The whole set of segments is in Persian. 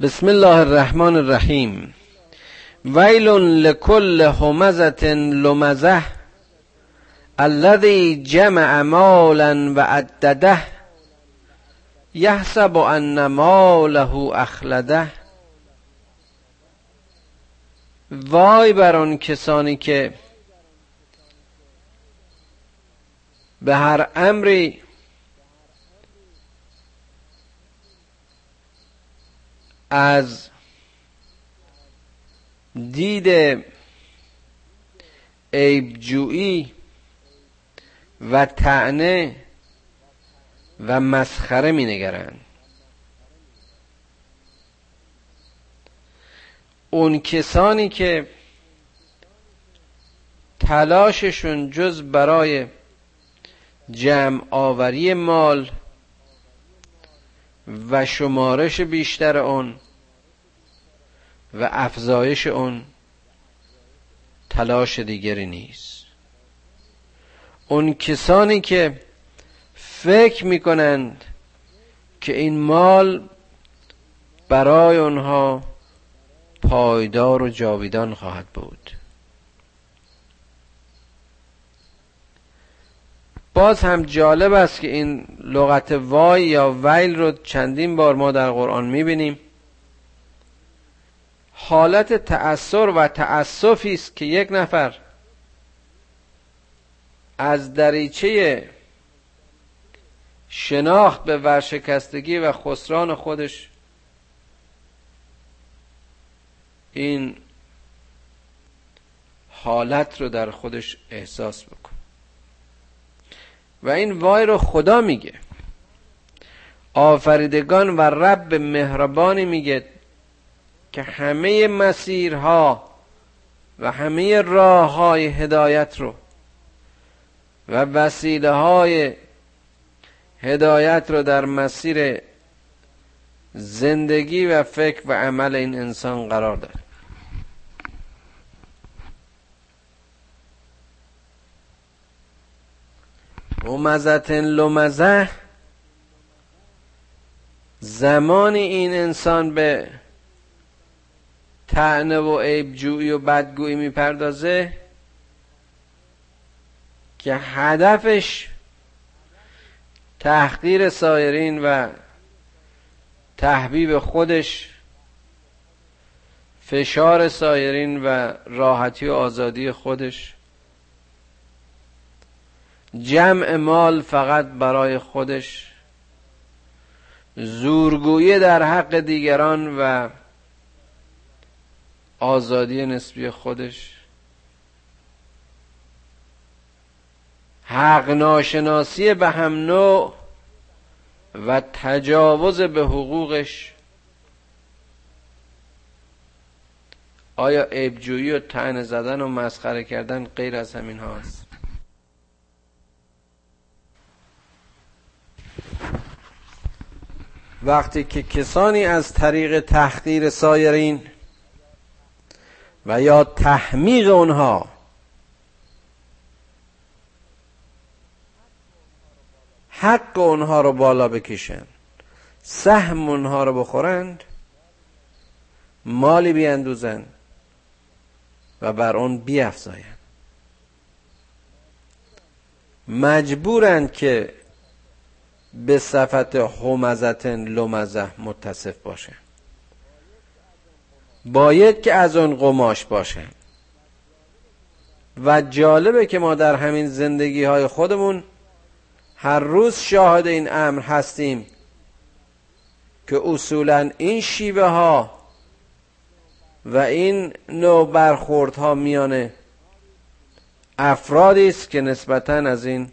بسم الله الرحمن الرحیم. ویل لكل همزة لمزه الذي جمع مالا و عدده یحسب ان ماله اخلده وای بر آن کسانی که به هر امری از دید عیبجویی و تعنه و مسخره می نگرند اون کسانی که تلاششون جز برای جمع آوری مال و شمارش بیشتر اون و افزایش اون تلاش دیگری نیست. اون کسانی که فکر می‌کنند که این مال برای اونها پایدار و جاویدان خواهد بود. باز هم جالب است که این لغت وای یا ویل رو چندین بار ما در قرآن می‌بینیم. حالت تأثیر و تأسفی است که یک نفر از دریچه شناخت به ورشکستگی و خسران خودش این حالت رو در خودش احساس بکن و این وای رو خدا میگه. آفریدگان و رب مهربانی میگه که همه مسیرها و همه راه های هدایت رو و وسیله های هدایت رو در مسیر زندگی و فکر و عمل این انسان قرار داره مزت لمزه. زمانی این انسان به تعنه و عیبجویی و بدگویی می‌پردازه که هدفش تحقیر سایرین و تحبیب خودش فشار سایرین و راحتی و آزادی خودش. جمع مال فقط برای خودش. زورگویی در حق دیگران و آزادی نسبی خودش. حق ناشناسی به هم نوع و تجاوز به حقوقش. آیا عیبجویی و تنه زدن و مسخره کردن غیر از همین هاست وقتی که کسانی از طریق تحقیر سایرین و یا تحمیق اونها حق اونها رو بالا بکشن سهم اونها رو بخورند مالی بیاندوزن و بر اون بیافزایند مجبورند که به صفت همزتن لمزه متصف باشه. باید که از اون قماش باشه. و جالبه که ما در همین زندگی های خودمون هر روز شاهد این امر هستیم که اصولا این شیوه ها و این نوع برخوردها میانه افرادی است که نسبتا از این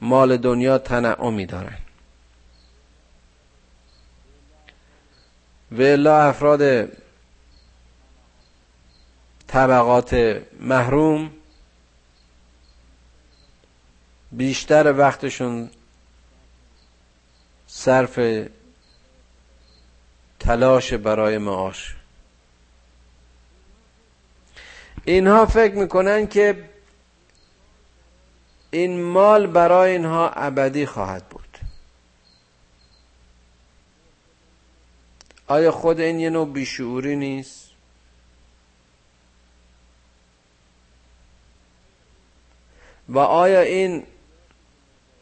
مال دنیا تنعمی دارن. و افراد طبقات محروم بیشتر وقتشون صرف تلاش برای معاش. اینها فکر می‌کنن که این مال برای اینها ابدی خواهد بود. آیا خود این یه نوع بیشعوری نیست؟ و آیا این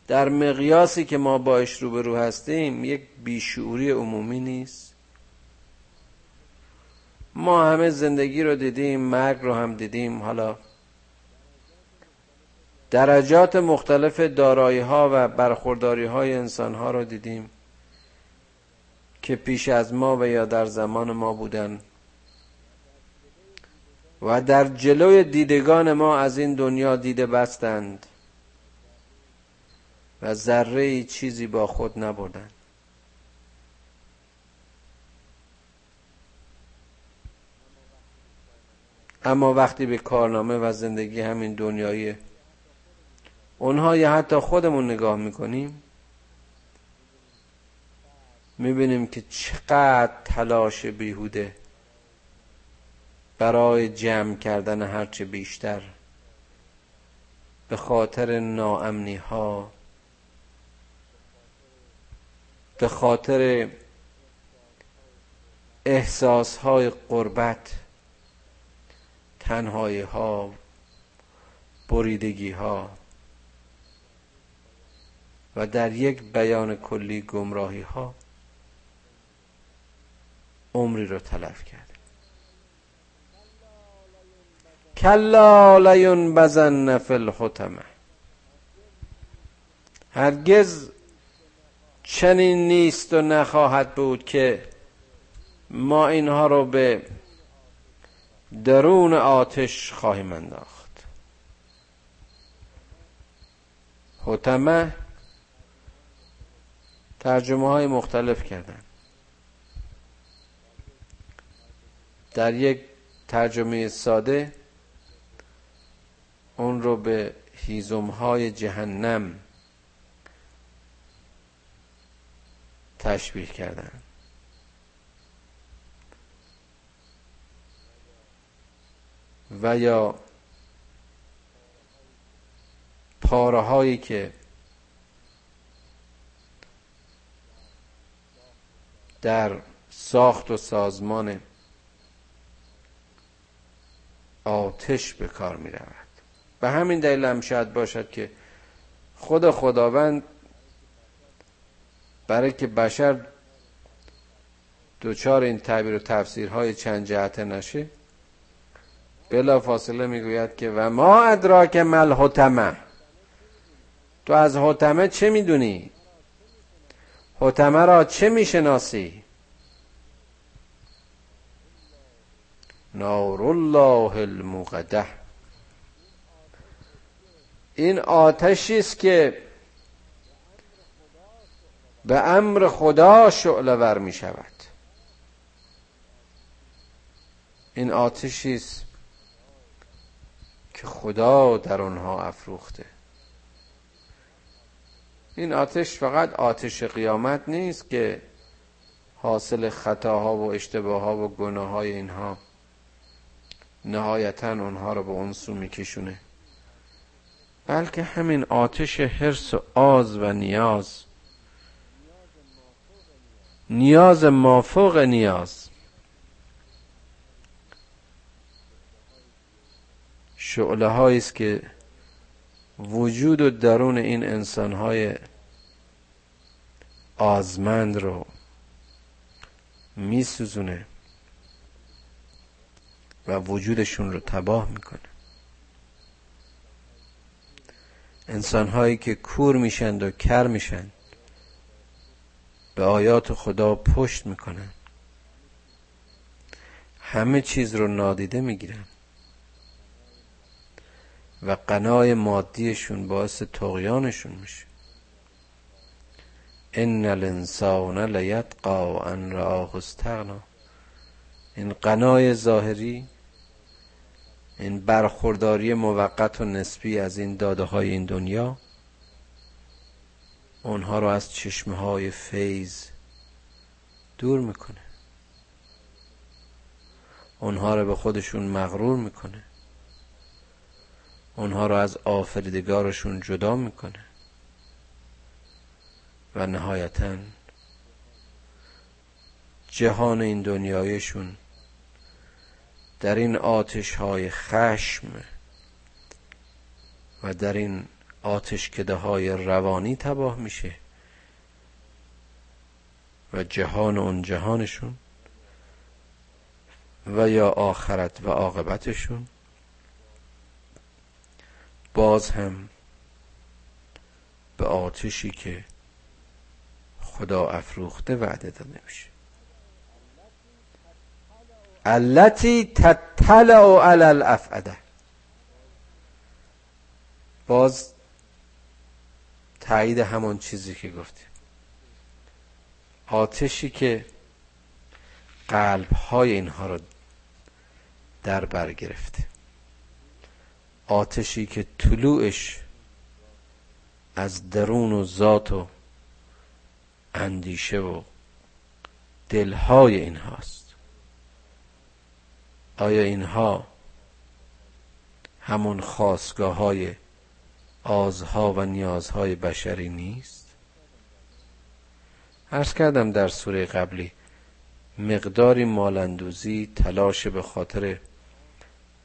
در مقیاسی که ما باش روبرو هستیم یک بیشعوری عمومی نیست؟ ما همه زندگی رو دیدیم مرگ رو هم دیدیم حالا درجات مختلف دارایی ها و برخورداری های انسان ها رو دیدیم که پیش از ما و یا در زمان ما بودن. و در جلوی دیدگان ما از این دنیا دیده بستند و ذره چیزی با خود نبردند. اما وقتی به کارنامه و زندگی همین دنیای اونها یا حتی خودمون نگاه می‌کنیم می‌بینیم که چقدر تلاش بیهوده برای جمع کردن هرچه بیشتر به خاطر ناامنی ها به خاطر احساس های قربت تنهایی ها بریدگی ها و در یک بیان کلی گمراهی ها عمری رو تلف کرد. کلا بزن فی الحتمه هرگز چنین نیست و نخواهد بود که ما اینها رو به درون آتش خواهیم انداخت. حتمه ترجمه های مختلف کردن. در یک ترجمه ساده اون رو به هیزم های جهنم تشبیه کردن. و یا پاره هایی که در ساخت و سازمان آتش به کار می رود. به همین دلیل هم شاید باشد که خود خداوند برای که بشر دوچار این تعبیر و تفسیرهای چند جهته نشه بلا فاصله می‌گوید که و ما ادراک مل حتمه تو از حتمه چه می‌دونی؟ حتمه را چه می‌شناسی؟ نار الله المقده این آتشی است که به امر خدا شعله ور می شود این آتشی است که خدا در آنها افروخته. این آتش فقط آتش قیامت نیست که حاصل خطاها و اشتباهها و گناه های اینها نهایتا اونها رو به اون سو میکشونه. بلکه همین آتش حرس و آز و نیاز. نیاز مافوق نیاز. شعله است که وجود و درون این انسان های آزمند رو میسوزونه و وجودشون رو تباه می‌کنه. انسان هایی که کور میشند و کر میشند به آیات خدا پشت می‌کنن. همه چیز رو نادیده می‌گیرن. و قنای مادیشون باعث تقیانشون میشه. ان الانسان لیتقا ان رآه استغنا این قنای ظاهری این برخورداری موقت و نسبی از این داده های این دنیا اونها رو از چشمه های فیض دور می‌کنه. اونها رو به خودشون مغرور می‌کنه. اونها رو از آفریدگارشون جدا می‌کنه. و نهایتا جهان این دنیایشون در این آتش های خشم و در این آتش کده های روانی تباه میشه و جهان اون جهانشون و یا آخرت و عاقبتشون باز هم به آتشی که خدا افروخته وعده داده میشه. التي تطلع علی الافعده باز تایید همون چیزی که گفتیم. آتشی که قلب های اینها رو در بر گرفته. آتشی که طلوعش از درون و ذات و اندیشه و دلهای اینهاست. آیا اینها همون خواستگاه های آزها و نیازهای بشری نیست؟ عرض کردم در سوره قبلی مقداری مالندوزی تلاش به خاطر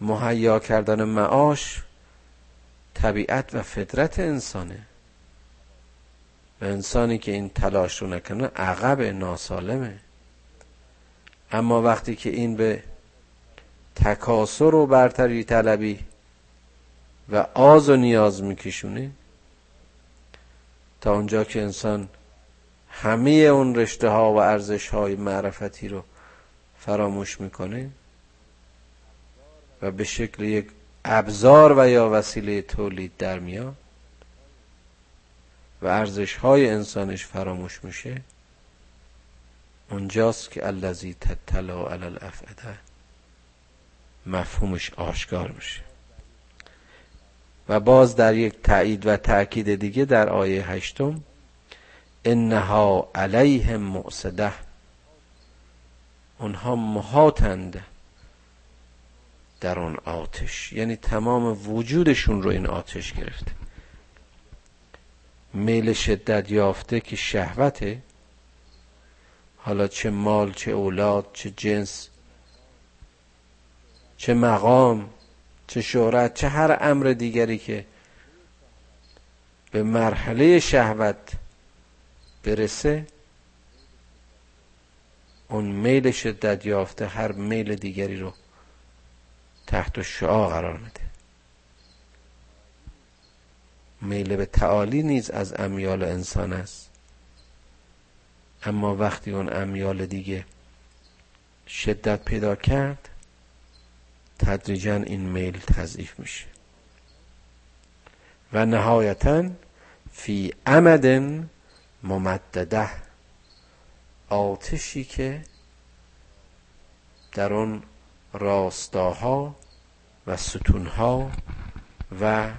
مهیا کردن معاش طبیعت و فطرت انسانه. و انسانی که این تلاش رو نکنه عقب ناسالمه. اما وقتی که این به تکاسر و برتری طلبی و آز و نیاز میکشونه تا اونجا که انسان همه اون رشته ها و ارزش های معرفتی رو فراموش می‌کنه و به شکل یک ابزار و یا وسیله تولید در میاد و ارزش های انسانش فراموش میشه اونجاست که الذی تطلع علی الافعده مفهومش آشکار میشه. و باز در یک تایید و تأکید دیگه در آیه هشتم انها علیهم مؤسده اونها محاتند در آن آتش. یعنی تمام وجودشون رو این آتش گرفته. میل شدت یافته که شهوته. حالا چه مال چه اولاد چه جنس چه مقام چه شهرت چه هر امر دیگری که به مرحله شهوت برسه اون میل شدت یافته هر میل دیگری رو تحت شعا قرار میده. میل به تعالی نیز از امیال انسان است. اما وقتی اون امیال دیگه شدت پیدا کرد تدریجا این میل تضعیف میشه. و نهایتا فی امد ممدده آتشی که در اون راستاها و ستونها و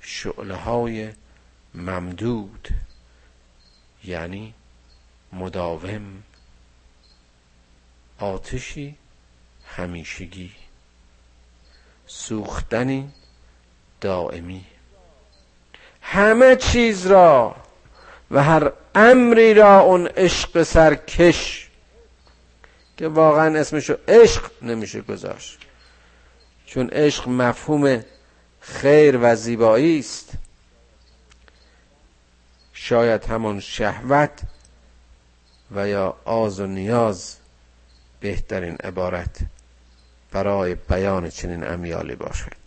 شعله های ممدود یعنی مداوم آتشی همیشگی سوختنی دائمی. همه چیز را و هر امری را اون عشق سرکش که واقعا اسمشو عشق نمیشه گذاشت. چون عشق مفهوم خیر و زیبایی است. شاید همون شهوت و یا آز و نیاز بهترین عبارت برای بیان چنین امیالی باشد.